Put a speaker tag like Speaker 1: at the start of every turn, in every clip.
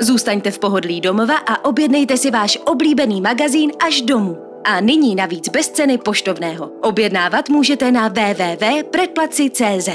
Speaker 1: Zůstaňte v pohodlí domova a objednejte si váš oblíbený magazín až domů. A nyní navíc bez ceny poštovného. Objednávat můžete na www.predplaci.cz.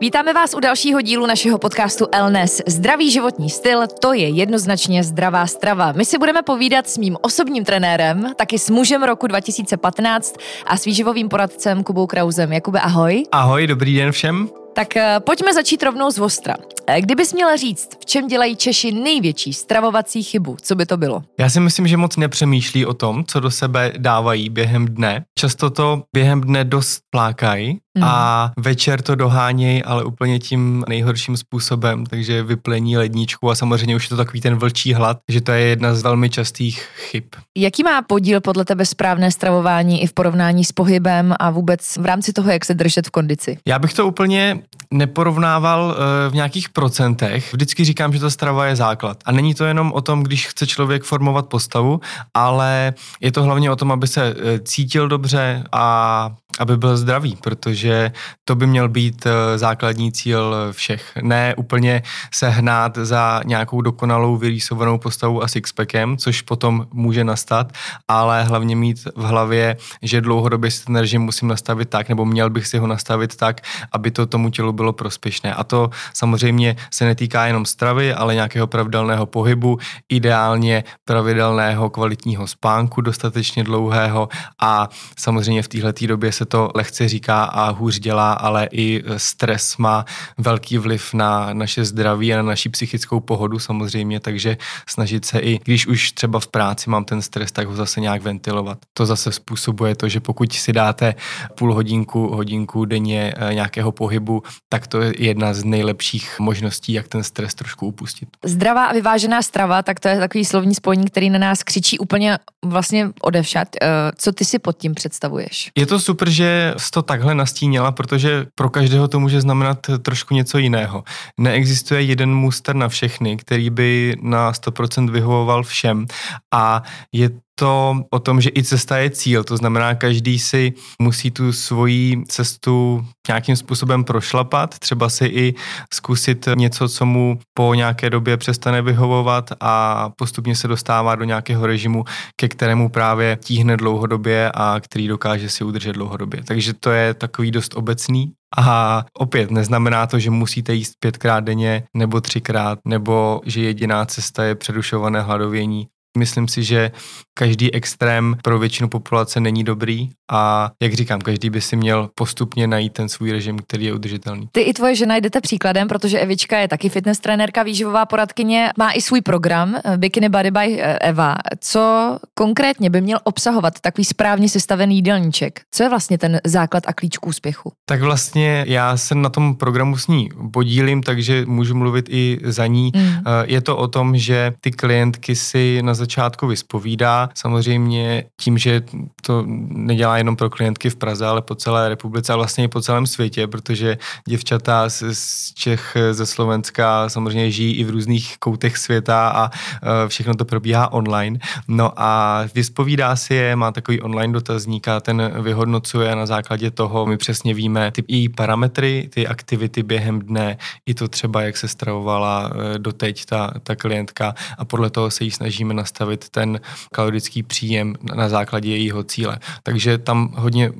Speaker 2: Vítáme vás u dalšího dílu našeho podcastu Elnes. Zdravý životní styl, to je jednoznačně zdravá strava. My si budeme povídat s mým osobním trenérem, taky s mužem roku 2015 a s výživovým poradcem Kubou Krauzem. Jakube, ahoj.
Speaker 3: Ahoj, dobrý den všem.
Speaker 2: Tak eh, pojďme začít rovnou z Ostra. Eh, kdybys měla říct, v čem dělají Češi největší stravovací chybu, co by to bylo?
Speaker 3: Já si myslím, že moc nepřemýšlí o tom, co do sebe dávají během dne. Často to během dne dost plákají mm. a večer to dohánějí, ale úplně tím nejhorším způsobem, takže vyplení ledničku a samozřejmě už je to takový ten vlčí hlad, že to je jedna z velmi častých chyb.
Speaker 2: Jaký má podíl podle tebe správné stravování i v porovnání s pohybem a vůbec v rámci toho, jak se držet v kondici?
Speaker 3: Já bych to úplně neporovnával eh, v nějakých procentech. Vždycky říkám, že ta strava je základ. A není to jenom o tom, když chce člověk formovat postavu, ale je to hlavně o tom, aby se eh, cítil dobře a aby byl zdravý, protože to by měl být eh, základní cíl všech. Ne úplně se hnát za nějakou dokonalou vyrýsovanou postavou a sixpackem, což potom může nastat, ale hlavně mít v hlavě, že dlouhodobě si ten režim musím nastavit tak, nebo měl bych si ho nastavit tak, aby to tomu tělu bylo prospěšné. A to samozřejmě se netýká jenom stravy, ale nějakého pravidelného pohybu, ideálně pravidelného kvalitního spánku, dostatečně dlouhého a samozřejmě v této době se to lehce říká a hůř dělá, ale i stres má velký vliv na naše zdraví a na naši psychickou pohodu samozřejmě, takže snažit se i, když už třeba v práci mám ten stres, tak ho zase nějak ventilovat. To zase způsobuje to, že pokud si dáte půl hodinku, hodinku denně eh, nějakého pohybu, tak to je jedna z nejlepších možností, jak ten stres trošku upustit.
Speaker 2: Zdravá a vyvážená strava, tak to je takový slovní spojení, který na nás křičí úplně vlastně odevšat. Eh, co ty si pod tím představuješ?
Speaker 3: Je to super, že jsi to takhle nastínila, protože pro každého to může znamenat trošku něco jiného. Neexistuje jeden muster na všechny, který by na 100% vyhovoval všem a je to o tom, že i cesta je cíl, to znamená, každý si musí tu svoji cestu nějakým způsobem prošlapat, třeba si i zkusit něco, co mu po nějaké době přestane vyhovovat a postupně se dostává do nějakého režimu, ke kterému právě tíhne dlouhodobě a který dokáže si udržet dlouhodobě. Takže to je takový dost obecný a opět neznamená to, že musíte jíst pětkrát denně nebo třikrát, nebo že jediná cesta je přerušované hladovění. Myslím si, že každý extrém pro většinu populace není dobrý a jak říkám, každý by si měl postupně najít ten svůj režim, který je udržitelný.
Speaker 2: Ty i tvoje žena jdete příkladem, protože Evička je taky fitness trenérka, výživová poradkyně, má i svůj program eh, Bikini Body by eh, Eva. Co konkrétně by měl obsahovat takový správně sestavený jídelníček? Co je vlastně ten základ a klíč k úspěchu?
Speaker 3: Tak vlastně já se na tom programu s ní podílím, takže můžu mluvit i za ní. Mm. Je to o tom, že ty klientky si na začátku vyspovídá. Samozřejmě tím, že to nedělá jenom pro klientky v Praze, ale po celé republice a vlastně i po celém světě, protože děvčata z, z Čech, ze Slovenska samozřejmě žijí i v různých koutech světa a e, všechno to probíhá online. No a vyspovídá si je, má takový online dotazník a ten vyhodnocuje na základě toho my přesně víme ty i parametry, ty aktivity během dne, i to třeba, jak se stravovala e, doteď ta, ta klientka a podle toho se jí snažíme nastavit ten kalorický příjem na základě jejího cíle. Takže tam hodně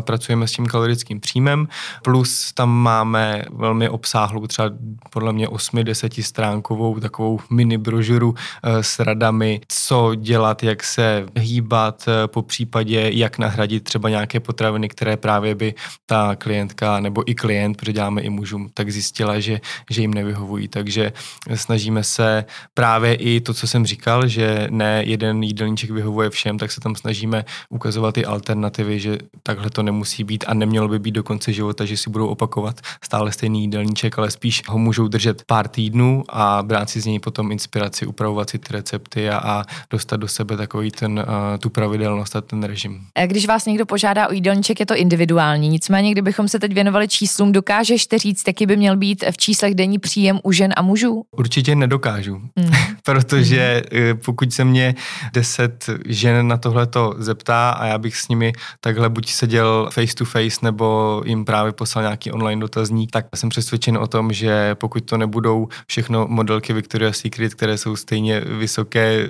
Speaker 3: pracujeme s tím kalorickým příjmem, plus tam máme velmi obsáhlou, třeba podle mě 8-10 stránkovou takovou mini brožuru e, s radami, co dělat, jak se hýbat, e, po případě jak nahradit třeba nějaké potraviny, které právě by ta klientka nebo i klient, protože děláme i mužům, tak zjistila, že, že jim nevyhovují. Takže snažíme se právě i to, co jsem říkal, že že ne jeden jídelníček vyhovuje všem, tak se tam snažíme ukazovat i alternativy, že takhle to nemusí být a nemělo by být do konce života, že si budou opakovat stále stejný jídelníček, ale spíš ho můžou držet pár týdnů a brát si z něj potom inspiraci, upravovat si ty recepty a, a dostat do sebe takový ten, uh, tu pravidelnost a ten režim.
Speaker 2: Když vás někdo požádá o jídelníček, je to individuální. Nicméně, kdybychom se teď věnovali číslům, dokážeš ty říct, jaký by měl být v číslech denní příjem u žen a mužů?
Speaker 3: Určitě nedokážu, mm. protože mm. Pokud se mě deset žen na tohle to zeptá a já bych s nimi takhle buď seděl face to face nebo jim právě poslal nějaký online dotazník, tak jsem přesvědčen o tom, že pokud to nebudou všechno modelky Victoria's Secret, které jsou stejně vysoké, eh,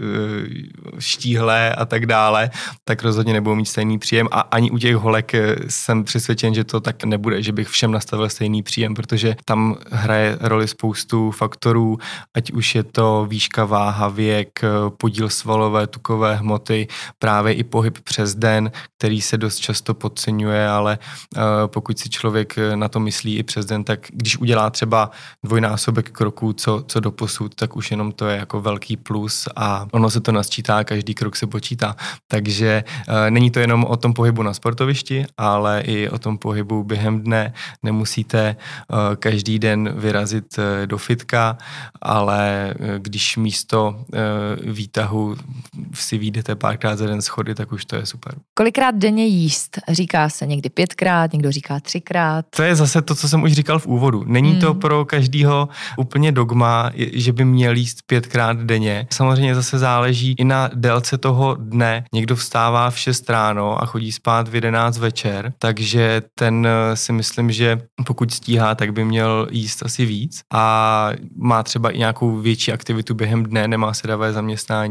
Speaker 3: štíhlé a tak dále, tak rozhodně nebudou mít stejný příjem. A ani u těch holek eh, jsem přesvědčen, že to tak nebude, že bych všem nastavil stejný příjem, protože tam hraje roli spoustu faktorů, ať už je to výška, váha, věk, eh, podíl svalové, tukové hmoty, právě i pohyb přes den, který se dost často podceňuje, ale pokud si člověk na to myslí i přes den, tak když udělá třeba dvojnásobek kroků, co, co do posud, tak už jenom to je jako velký plus a ono se to nasčítá, každý krok se počítá. Takže e, není to jenom o tom pohybu na sportovišti, ale i o tom pohybu během dne. Nemusíte každý den vyrazit do fitka, ale když místo e, výtahu si výjdete párkrát za den schody, tak už to je super.
Speaker 2: Kolikrát denně jíst? Říká se někdy pětkrát, někdo říká třikrát.
Speaker 3: To je zase to, co jsem už říkal v úvodu. Není hmm. to pro každýho úplně dogma, že by měl jíst pětkrát denně. Samozřejmě zase záleží i na délce toho dne. Někdo vstává v 6 ráno a chodí spát v 11 večer, takže ten eh, si myslím, že pokud stíhá, tak by měl jíst asi víc a má třeba i nějakou větší aktivitu během dne, nemá sedavé zaměstnání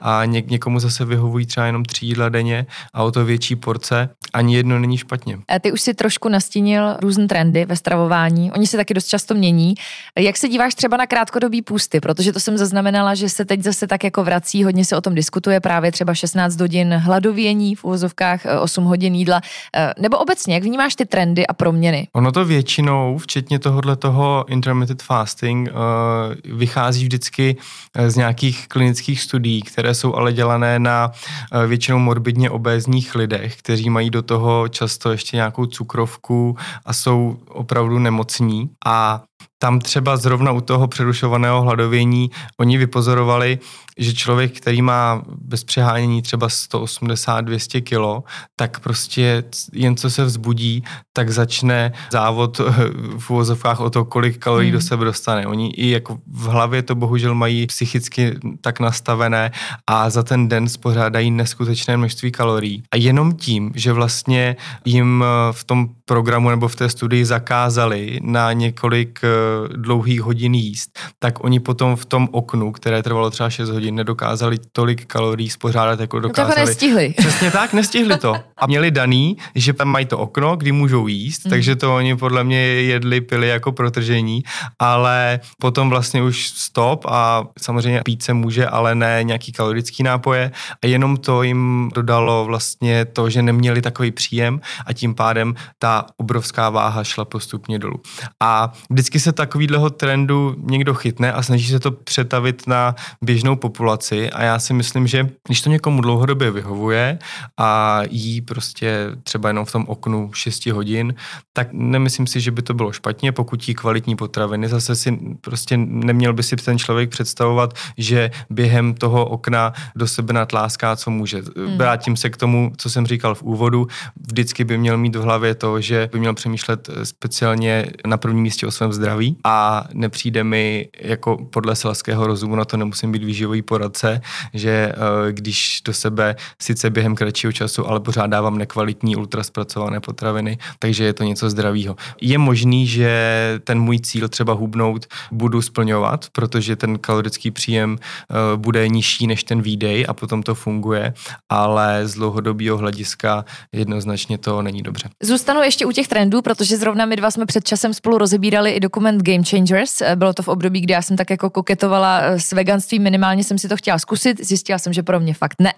Speaker 3: a ně, někomu zase vyhovují třeba jenom tři jídla denně a o to větší porce. Ani jedno není špatně.
Speaker 2: A ty už si trošku nastínil různé trendy ve stravování. Oni se taky dost často mění. Jak se díváš třeba na krátkodobý půsty? Protože to jsem zaznamenala, že se teď zase tak jako vrací, hodně se o tom diskutuje, právě třeba 16 hodin hladovění v úvozovkách, 8 eh, hodin jídla. Eh, nebo obecně, jak vnímáš ty trendy a proměny?
Speaker 3: Ono to většinou, včetně tohohle toho intermittent fasting, eh, vychází vždycky z nějakých klinických studií, které jsou ale dělané na většinou morbidně obézních lidech, kteří mají do toho často ještě nějakou cukrovku a jsou opravdu nemocní. A tam třeba zrovna u toho přerušovaného hladovění oni vypozorovali, že člověk, který má bez přehánění třeba 180-200 kilo, tak prostě jen co se vzbudí, tak začne závod v uvozovkách o to, kolik kalorií hmm. do sebe dostane. Oni i jako v hlavě to bohužel mají psychicky tak nastavené a za ten den spořádají neskutečné množství kalorií. A jenom tím, že vlastně jim v tom programu nebo v té studii zakázali na několik eh, dlouhých hodin jíst, tak oni potom v tom oknu, které trvalo třeba 6 hodin, nedokázali tolik kalorií spořádat, jako dokázali.
Speaker 2: No to nestihli.
Speaker 3: Přesně tak, nestihli to. A měli daný, že tam mají to okno, kdy můžou jíst, mm. takže to oni podle mě jedli, pili jako protržení, ale potom vlastně už stop a samozřejmě pít se může, ale ne nějaký kalorický nápoje a jenom to jim dodalo vlastně to, že neměli takový příjem a tím pádem ta obrovská váha šla postupně dolů. A vždycky se takovýhleho trendu někdo chytne a snaží se to přetavit na běžnou populaci a já si myslím, že když to někomu dlouhodobě vyhovuje a jí prostě třeba jenom v tom oknu 6 hodin, tak nemyslím si, že by to bylo špatně, pokud jí kvalitní potraviny. Zase si prostě neměl by si ten člověk představovat, že během toho okna do sebe natláská, co může. Hmm. Vrátím se k tomu, co jsem říkal v úvodu. Vždycky by měl mít v hlavě to, že by měl přemýšlet speciálně na prvním místě o svém zdraví a nepřijde mi jako podle selského rozumu, na to nemusím být výživový poradce, že eh, když do sebe sice během kratšího času, ale pořád dávám nekvalitní ultraspracované potraviny, takže je to něco zdravého. Je možný, že ten můj cíl třeba hubnout budu splňovat, protože ten kalorický příjem eh, bude nižší než ten výdej a potom to funguje, ale z dlouhodobého hlediska jednoznačně to není dobře.
Speaker 2: Zůstanu ještě u těch trendů, protože zrovna my dva jsme před časem spolu rozebírali i dokument Game Changers. Eh, bylo to v období, kdy já jsem tak jako koketovala eh, s veganstvím, minimálně jsem si to chtěla zkusit, zjistila jsem, že pro mě fakt ne.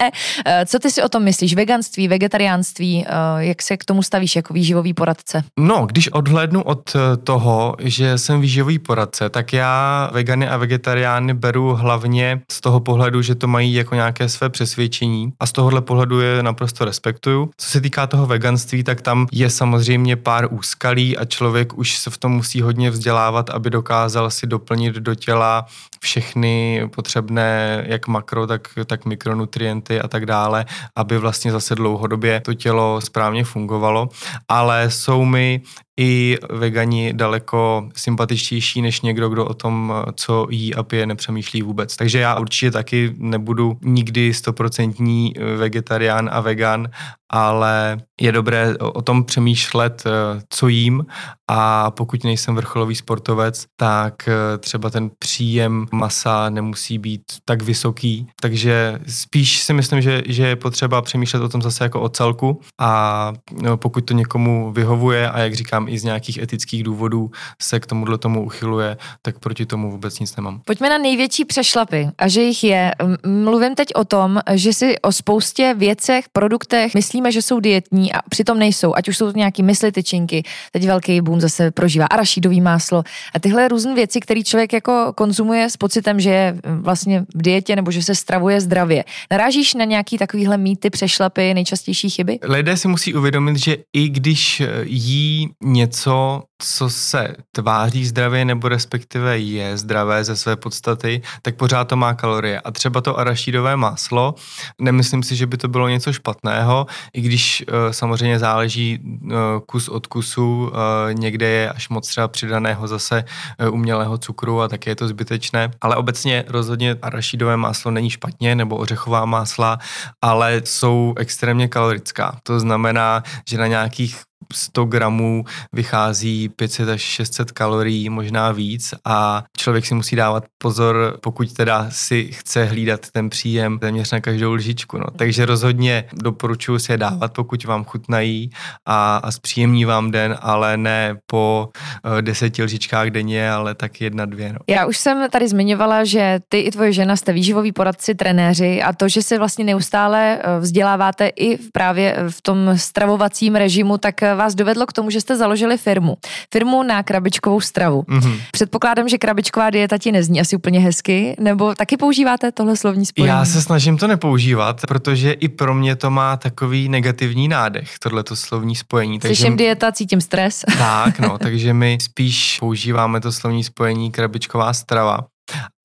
Speaker 2: Eh, co ty si o tom myslíš? Veganství, vegetariánství? jak se k tomu stavíš jako výživový poradce?
Speaker 3: No, když odhlédnu od toho, že jsem výživový poradce, tak já vegany a vegetariány beru hlavně z toho pohledu, že to mají jako nějaké své přesvědčení a z tohohle pohledu je naprosto respektuju. Co se týká toho veganství, tak tam je samozřejmě pár úskalí a člověk už se v tom musí hodně vzdělávat, aby dokázal si doplnit do těla všechny potřebné jak makro, tak, tak mikronutrienty a tak dále, aby vlastně zase dlouhodobě to tělo správně fungovalo. Ale jsou mi i vegani daleko sympatičtější než někdo, kdo o tom, co jí a pije, nepřemýšlí vůbec. Takže já určitě taky nebudu nikdy stoprocentní vegetarián a vegan, ale je dobré o tom přemýšlet, co jím a pokud nejsem vrcholový sportovec, tak třeba ten příjem masa nemusí být tak vysoký. Takže spíš si myslím, že, že je potřeba přemýšlet o tom zase jako o celku a no, pokud to někomu vyhovuje a jak říkám, i z nějakých etických důvodů se k tomuhle tomu uchyluje, tak proti tomu vůbec nic nemám.
Speaker 2: Pojďme na největší přešlapy a že jich je. Mluvím teď o tom, že si o spoustě věcech, produktech myslíme, že jsou dietní a přitom nejsou. Ať už jsou to nějaký mysli tyčinky, teď velký boom zase prožívá arašídový máslo a tyhle různé věci, které člověk jako konzumuje s pocitem, že je vlastně v dietě nebo že se stravuje zdravě. Narážíš na nějaký takovýhle mýty, přešlapy, nejčastější chyby?
Speaker 3: Lidé si musí uvědomit, že i když jí něco, co se tváří zdravě nebo respektive je zdravé ze své podstaty, tak pořád to má kalorie. A třeba to arašídové máslo, nemyslím si, že by to bylo něco špatného, i když uh, samozřejmě záleží uh, kus od kusu, uh, někde je až moc třeba přidaného zase umělého cukru a tak je to zbytečné. Ale obecně rozhodně arašídové máslo není špatně, nebo ořechová másla, ale jsou extrémně kalorická. To znamená, že na nějakých 100 gramů vychází 500 až 600 kalorií, možná víc a člověk si musí dávat pozor, pokud teda si chce hlídat ten příjem téměř na každou lžičku. No. Takže rozhodně doporučuji si je dávat, pokud vám chutnají a, a zpříjemní vám den, ale ne po uh, deseti lžičkách denně, ale tak jedna, dvě. No.
Speaker 2: Já už jsem tady zmiňovala, že ty i tvoje žena jste výživoví poradci, trenéři a to, že se vlastně neustále eh, vzděláváte i právě v tom stravovacím režimu, tak vás dovedlo k tomu, že jste založili firmu. Firmu na krabičkovou stravu. Mm-hmm. Předpokládám, že krabičková dieta ti nezní asi úplně hezky, nebo taky používáte tohle slovní spojení?
Speaker 3: Já se snažím to nepoužívat, protože i pro mě to má takový negativní nádech, tohleto slovní spojení.
Speaker 2: Takže Slyším dieta, cítím stres.
Speaker 3: Tak, no, takže my spíš používáme to slovní spojení krabičková strava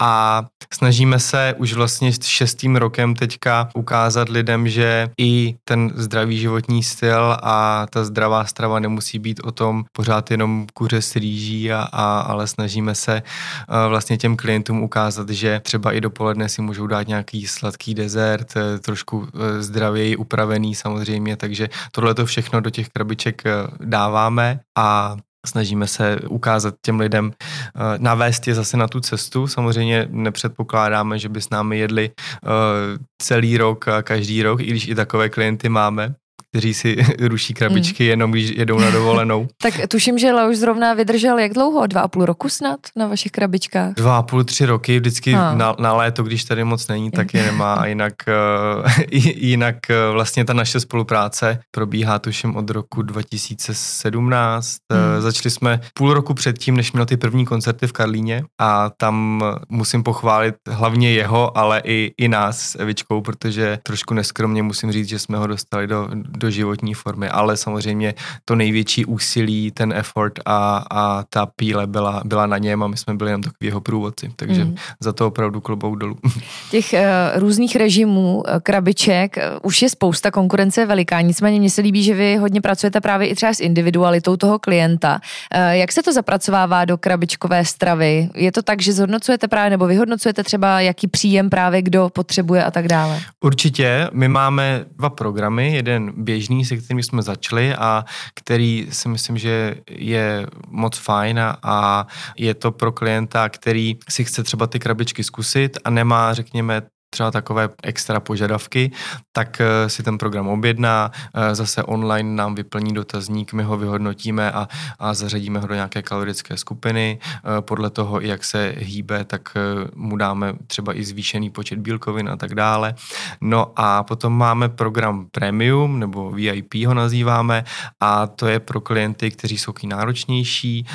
Speaker 3: a snažíme se už vlastně šestým rokem teďka ukázat lidem, že i ten zdravý životní styl a ta zdravá strava nemusí být o tom pořád jenom kuře s rýží, a, a, ale snažíme se uh, vlastně těm klientům ukázat, že třeba i dopoledne si můžou dát nějaký sladký dezert, eh, trošku uh, zdravěji upravený samozřejmě, takže tohle to všechno do těch krabiček dáváme a snažíme se ukázat těm lidem, eh, navést je zase na tu cestu. Samozřejmě nepředpokládáme, že by s námi jedli eh, celý rok a každý rok, i když i takové klienty máme, kteří si ruší krabičky mm. jenom, když jedou na dovolenou.
Speaker 2: tak tuším, že Leoš zrovna vydržel jak dlouho? Dva a půl roku snad na vašich krabičkách?
Speaker 3: Dva a půl, tři roky. Vždycky na, na léto, když tady moc není, tak je nemá. A jinak, uh, jinak uh, vlastně ta naše spolupráce probíhá tuším od roku 2017. Mm. Uh, začali jsme půl roku předtím, než měl ty první koncerty v Karlíně a tam musím pochválit hlavně jeho, ale i, i nás s Evičkou, protože trošku neskromně musím říct, že jsme ho dostali do, do do životní formy, ale samozřejmě to největší úsilí, ten effort a, a ta píle byla, byla na něm a my jsme byli jenom takový jeho průvodci, takže mm. za to opravdu klobouk dolů.
Speaker 2: Těch uh, různých režimů, uh, krabiček, uh, už je spousta, konkurence je veliká, nicméně mně se líbí, že vy hodně pracujete právě i třeba s individualitou toho klienta. Uh, jak se to zapracovává do krabičkové stravy? Je to tak, že zhodnocujete právě nebo vyhodnocujete třeba, jaký příjem právě kdo potřebuje a tak dále?
Speaker 3: Určitě, my máme dva programy, jeden běžný běžný, se kterými jsme začali a který si myslím, že je moc fajn a je to pro klienta, který si chce třeba ty krabičky zkusit a nemá, řekněme, třeba takové extra požadavky, tak eh, si ten program objedná, eh, zase online nám vyplní dotazník, my ho vyhodnotíme a, a zařadíme ho do nějaké kalorické skupiny. Eh, podle toho, jak se hýbe, tak mu dáme třeba i zvýšený počet bílkovin a tak dále. No a potom máme program Premium, nebo VIP ho nazýváme, a to je pro klienty, kteří jsou náročnější.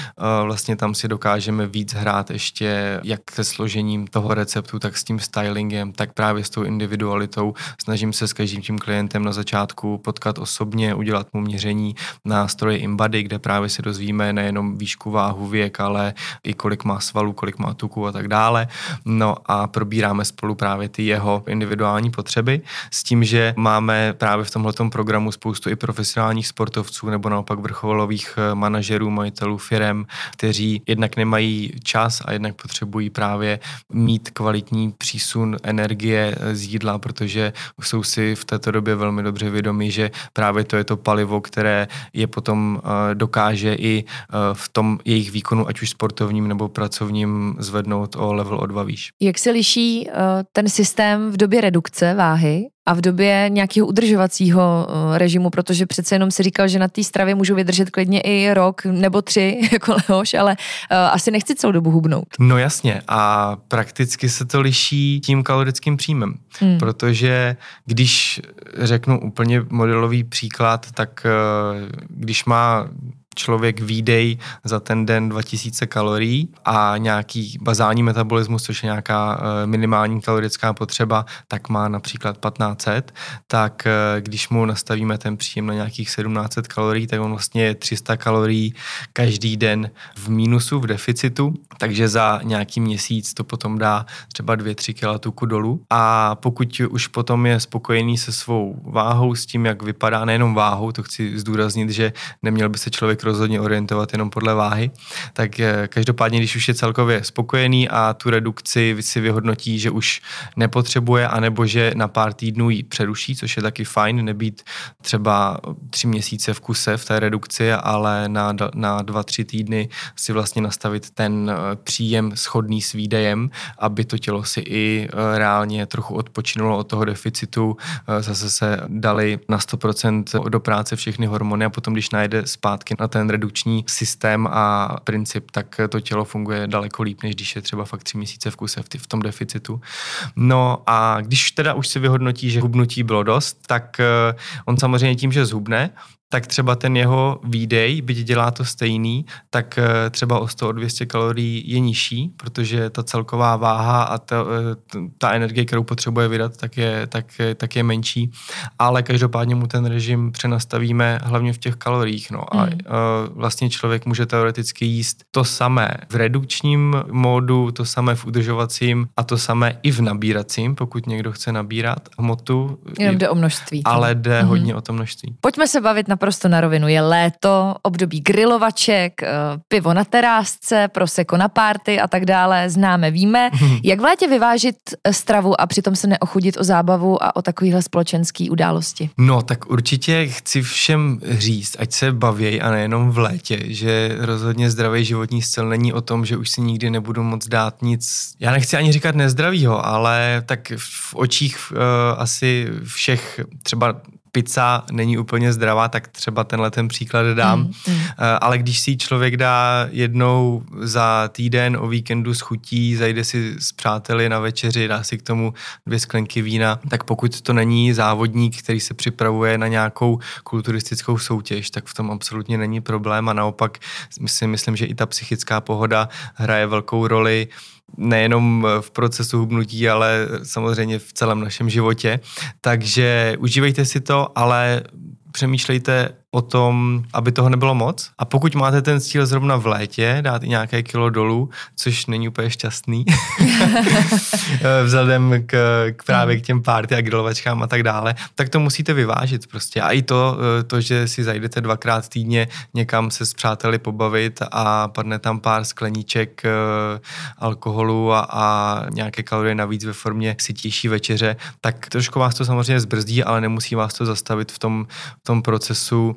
Speaker 3: Vlastně tam si dokážeme víc hrát ještě jak se složením toho receptu, tak s tím stylingem, tak právě s tou individualitou. Snažím se s každým tím klientem na začátku potkat osobně, udělat mu měření nástroje InBody, kde právě se dozvíme nejenom výšku, váhu, věk, ale i kolik má svalů, kolik má tuku a tak dále. No a probíráme spolu právě ty jeho individuální potřeby s tím, že máme právě v tomhle programu spoustu i profesionálních sportovců nebo naopak vrcholových eh, manažerů, majitelů firem, kteří jednak nemají čas a jednak potřebují právě mít kvalitní přísun energie z jídla, protože jsou si v této době velmi dobře vědomi, že právě to je to palivo, které je potom eh, dokáže i eh, v tom jejich výkonu, ať už sportovním nebo pracovním, zvednout o level o dva výš.
Speaker 2: Jak se liší eh, ten systém v době redukce váhy a v době nějakého udržovacího eh, režimu, protože přece jenom si říkal, že na té stravě můžu vydržet klidně i rok nebo tři, jako Leoš, ale uh, asi nechci celou dobu hubnout.
Speaker 3: No jasně a prakticky se to liší tím kalorickým příjmem, hmm. protože když řeknu úplně modelový příklad, tak uh, když má člověk výdej za ten den 2000 kalorií a nějaký bazální metabolismus, což je nějaká eh, minimální kalorická potřeba, tak má například 1500, tak eh, když mu nastavíme ten příjem na nějakých 1700 kalorií, tak on vlastně je 300 kalorií každý den v mínusu, v deficitu, takže za nějaký měsíc to potom dá třeba 2-3 kg tuku dolů. A pokud už potom je spokojený se svou váhou, s tím, jak vypadá, nejenom váhou, to chci zdůraznit, že neměl by se člověk rozhodně orientovat jenom podle váhy. Tak eh, každopádně, když už je celkově spokojený a tu redukci si vyhodnotí, že už nepotřebuje, anebo že na pár týdnů ji přeruší, což je taky fajn, nebýt třeba tři měsíce v kuse v té redukci, ale na, na dva, tři týdny si vlastně nastavit ten eh, příjem schodný s výdejem, aby to tělo si i eh, reálně trochu odpočinulo od toho deficitu, zase se dali na 100% do práce všechny hormony a potom, když najde zpátky na ten redukční systém a princip, tak to tělo funguje daleko líp, než když je třeba fakt tři měsíce v kuse v, tom deficitu. No a když teda už si vyhodnotí, že hubnutí bylo dost, tak eh, on samozřejmě tím, že zhubne, tak třeba ten jeho výdej, byť dělá to stejný, tak eh, třeba o 100 o 200 kalorií je nižší, protože ta celková váha a ta, eh, ta energie, kterou potřebuje vydat, tak je, tak, tak je menší. Ale každopádně mu ten režim přenastavíme hlavně v těch kaloriích. No. A hmm. Eh, vlastně člověk může teoreticky jíst to samé v redukčním módu, to samé v udržovacím a to samé i v nabíracím, pokud někdo chce nabírat hmotu.
Speaker 2: Jenom jde o množství.
Speaker 3: Ale jde hmm. hodně o to množství.
Speaker 2: Pojďme se bavit na naprosto na rovinu. Je léto, období grilovaček, eh, pivo na terásce, proseko na párty a tak dále. Známe, víme. Jak v létě vyvážit eh, stravu a přitom se neochudit o zábavu a o takovýhle společenský události?
Speaker 3: No, tak určitě chci všem říct, ať se baví a nejenom v létě, že rozhodně zdravý životní styl není o tom, že už si nikdy nebudu moc dát nic, já nechci ani říkat nezdravýho, ale tak v očích uh, asi všech třeba pizza není úplně zdravá, tak třeba tenhle ten příklad dám. Mm, mm. Ale když si člověk dá jednou za týden o víkendu schutí, zajde si s přáteli na večeři, dá si k tomu dvě sklenky vína, tak pokud to není závodník, který se připravuje na nějakou kulturistickou soutěž, tak v tom absolutně není problém a naopak si myslím, že i ta psychická pohoda hraje velkou roli nejenom v procesu hubnutí, ale samozřejmě v celém našem životě. Takže užívejte si to, ale přemýšlejte o tom, aby toho nebylo moc. A pokud máte ten cíl zrovna v létě, dát i nějaké kilo dolů, což není úplně šťastný, vzhledem k, k právě k těm party a grilovačkám a tak dále, tak to musíte vyvážit prostě. A i to, to, že si zajdete dvakrát týdně někam se s přáteli pobavit a padne tam pár skleníček uh, alkoholu a, a nějaké kalorie navíc ve formě sytější večeře, tak trošku vás to samozřejmě zbrzdí, ale nemusí vás to zastavit v tom, v tom procesu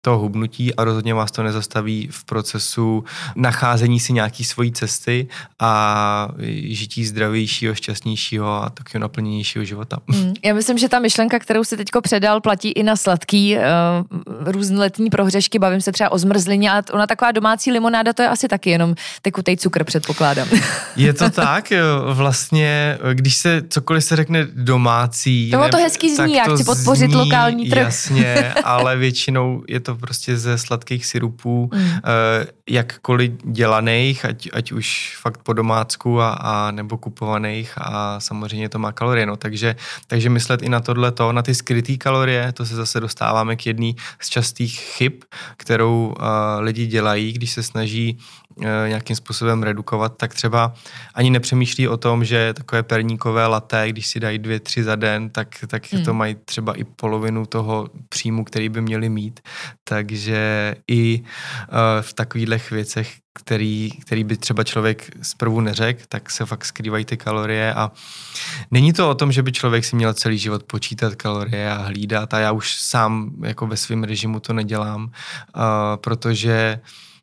Speaker 3: toho hubnutí a rozhodně vás to nezastaví v procesu nacházení si nějaký svojí cesty a žití zdravějšího, šťastnějšího a takového naplněnějšího života.
Speaker 2: Mm, já myslím, že ta myšlenka, kterou si teďko předal, platí i na sladký uh, různoletní prohřešky. Bavím se třeba o zmrzlině a ona taková domácí limonáda, to je asi taky jenom tekutej cukr, předpokládám.
Speaker 3: Je to tak, vlastně, když se cokoliv se řekne domácí.
Speaker 2: To to hezký zní, jak chci podpořit zní, lokální trh.
Speaker 3: Jasně, ale většinou je to prostě ze sladkých syrupů, mm. jakkoliv dělaných, ať, ať už fakt po domácku a, a nebo kupovaných a samozřejmě to má kalorie. No, takže, takže myslet i na tohle, na ty skryté kalorie, to se zase dostáváme k jedné z častých chyb, kterou uh, lidi dělají, když se snaží uh, nějakým způsobem redukovat, tak třeba ani nepřemýšlí o tom, že takové perníkové laté, když si dají dvě, tři za den, tak, tak mm. to mají třeba i polovinu toho příjmu, který by měli mít. Takže i uh, v takových věcech, který, který by třeba člověk zprvu neřekl, tak se fakt skrývají ty kalorie a není to o tom, že by člověk si měl celý život počítat kalorie a hlídat a já už sám jako ve svém režimu to nedělám, uh, protože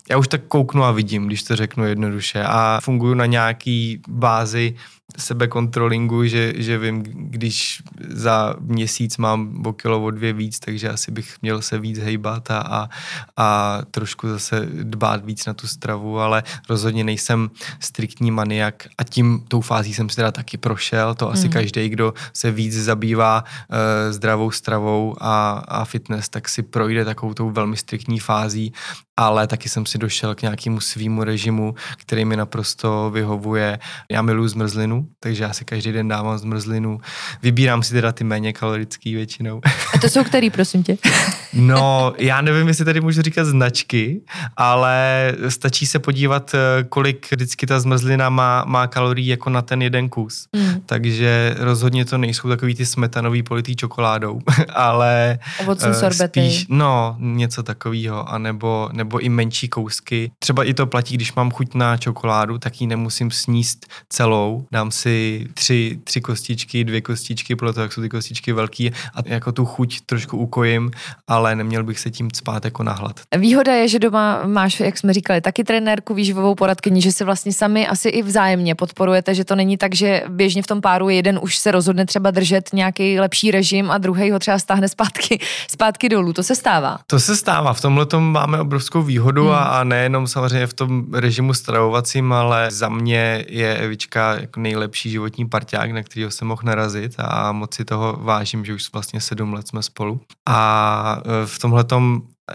Speaker 3: já už tak kouknu a vidím, když to řeknu jednoduše a funguju na nějaký bázi sebekontrolingu, že, že vím, když za měsíc mám o kilo o dvě víc, takže asi bych měl se víc hejbat a, a, a trošku zase dbát víc na tu stravu, ale rozhodně nejsem striktní maniak a tím tou fází jsem si teda taky prošel, to asi mm. každý, kdo se víc zabývá uh, zdravou stravou a, a fitness, tak si projde takovou tou velmi striktní fází, ale taky jsem si došel k nějakému svýmu režimu, který mi naprosto vyhovuje. Já miluji zmrzlinu, takže já si každý den dávám zmrzlinu. Vybírám si teda ty méně kalorický většinou.
Speaker 2: A to jsou který, prosím tě?
Speaker 3: no, já nevím, jestli tady můžu říkat značky, ale stačí se podívat, eh, kolik vždycky ta zmrzlina má, má kalorií jako na ten jeden kus. Mm. Takže rozhodně to nejsou takový ty smetanový politý čokoládou, ale
Speaker 2: Ovocný uh, sorbety. spíš,
Speaker 3: no, něco takového, anebo nebo i menší kousky. Třeba i to platí, když mám chuť na čokoládu, tak ji nemusím sníst celou, dám si tři, tři kostičky, dvě kostičky, podle toho, jak jsou ty kostičky velký a jako tu chuť trošku ukojím, ale neměl bych se tím spát jako na hlad.
Speaker 2: Výhoda je, že doma máš, jak jsme říkali, taky trenérku, výživovou poradkyni, že se vlastně sami asi i vzájemně podporujete, že to není tak, že běžně v tom páru jeden už se rozhodne třeba držet nějaký lepší režim a druhý ho třeba stáhne zpátky, zpátky dolů. To se stává.
Speaker 3: To se stává. V tomhle máme obrovskou výhodu hmm. a, a nejenom samozřejmě v tom režimu stravovacím, ale za mě je Evička jako nejlepší nejlepší životní parťák, na kterého jsem mohl narazit a moc si toho vážím, že už vlastně sedm let jsme spolu. A e, v tomhle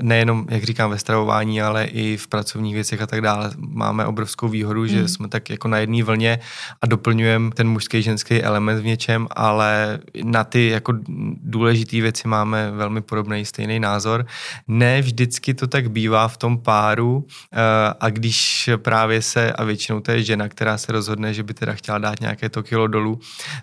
Speaker 3: nejenom, jak říkám, ve stravování, ale i v pracovních věcech a tak dále. Máme obrovskou výhodu, že mm. jsme tak jako na jedné vlně a doplňujeme ten mužský ženský element v něčem, ale na ty jako důležité věci máme velmi podobný stejný názor. Ne vždycky to tak bývá v tom páru eh, a když právě se, a většinou to je žena, která se rozhodne, že by teda chtěla dát nějaké to kilo dolů,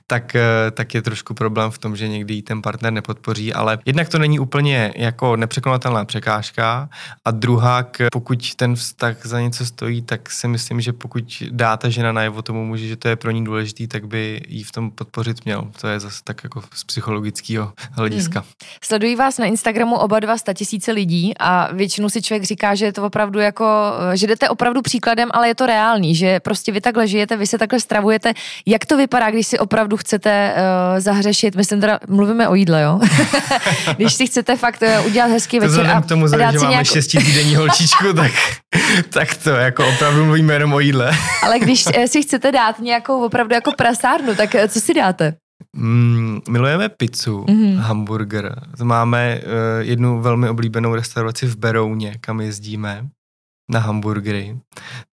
Speaker 3: tak, eh, tak je trošku problém v tom, že někdy ten partner nepodpoří, ale jednak to není úplně jako nepřekonatelná překážka a druhá, pokud ten vztah za něco stojí, tak si myslím, že pokud dá ta žena najevo tomu muži, že to je pro ní důležitý, tak by jí v tom podpořit měl. To je zase tak jako z psychologického hlediska. Hmm.
Speaker 2: Sledují vás na Instagramu oba dva tisíce lidí a většinou si člověk říká, že je to opravdu jako, že jdete opravdu příkladem, ale je to reálný, že prostě vy takhle žijete, vy se takhle stravujete. Jak to vypadá, když si opravdu chcete uh, zahřešit, myslím teda, mluvíme o jídle, jo? když si chcete fakt uh, udělat hezký večer a
Speaker 3: k tomu, že máme nějakou... šestitýdenní holčičku, tak, tak to jako opravdu mluvíme jenom o jídle.
Speaker 2: Ale když eh, si chcete dát nějakou opravdu jako prasárnu, tak eh, co si dáte?
Speaker 3: Mm, milujeme pizzu, mm-hmm. hamburger. Máme uh, jednu velmi oblíbenou restauraci v Berouně, kam jezdíme na hamburgery.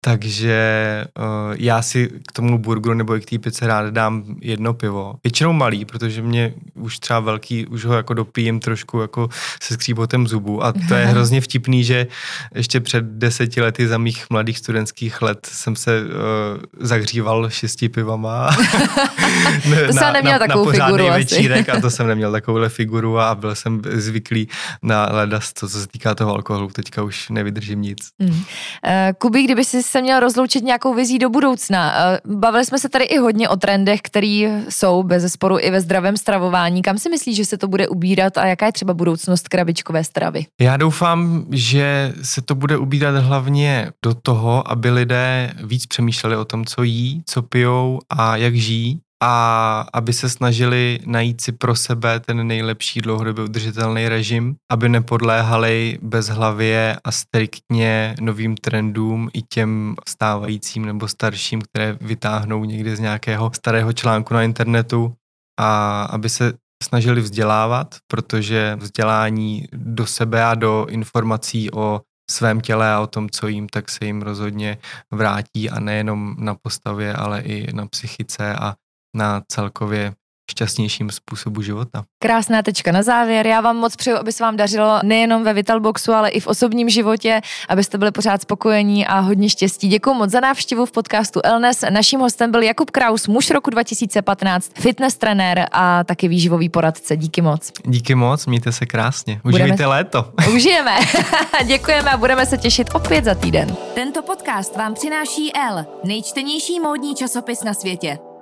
Speaker 3: Takže uh, já si k tomu burgeru nebo i k té pice rád dám jedno pivo. Většinou malý, protože mě už třeba velký, už ho jako dopijím trošku jako se skříbotem zubu. A to je hrozně vtipný, že ještě před deseti lety za mých mladých studentských let jsem se uh, zahříval šesti pivama.
Speaker 2: to jsem neměl na, takovou na figuru
Speaker 3: večírek asi. a to jsem neměl takovouhle figuru a byl jsem zvyklý na ledas, co, co se týká toho alkoholu. Teďka už nevydržím nic. Mm.
Speaker 2: Eh, Kuby, kdyby si se měl rozloučit nějakou vizí do budoucna, eh, bavili jsme se tady i hodně o trendech, které jsou bez sporu i ve zdravém stravování. Kam si myslíš, že se to bude ubírat a jaká je třeba budoucnost krabičkové stravy?
Speaker 3: Já doufám, že se to bude ubírat hlavně do toho, aby lidé víc přemýšleli o tom, co jí, co pijou a jak žijí a aby se snažili najít si pro sebe ten nejlepší dlouhodobě udržitelný režim, aby nepodléhali bezhlavě a striktně novým trendům i těm stávajícím nebo starším, které vytáhnou někdy z nějakého starého článku na internetu a aby se snažili vzdělávat, protože vzdělání do sebe a do informací o svém těle a o tom, co jim, tak se jim rozhodně vrátí a nejenom na postavě, ale i na psychice a na celkově šťastnějším způsobu života.
Speaker 2: Krásná tečka na závěr. Já vám moc přeju, aby se vám dařilo nejenom ve Vitalboxu, ale i v osobním životě, abyste byli pořád spokojení a hodně štěstí. Děkuji moc za návštěvu v podcastu Elnes. Naším hostem byl Jakub Kraus, muž roku 2015, fitness trenér a taky výživový poradce. Díky moc.
Speaker 3: Díky moc, mějte se krásně. Užijte budeme... léto.
Speaker 2: Užijeme. Děkujeme a budeme se těšit opět za týden. Tento podcast vám přináší L, nejčtenější módní časopis na světě.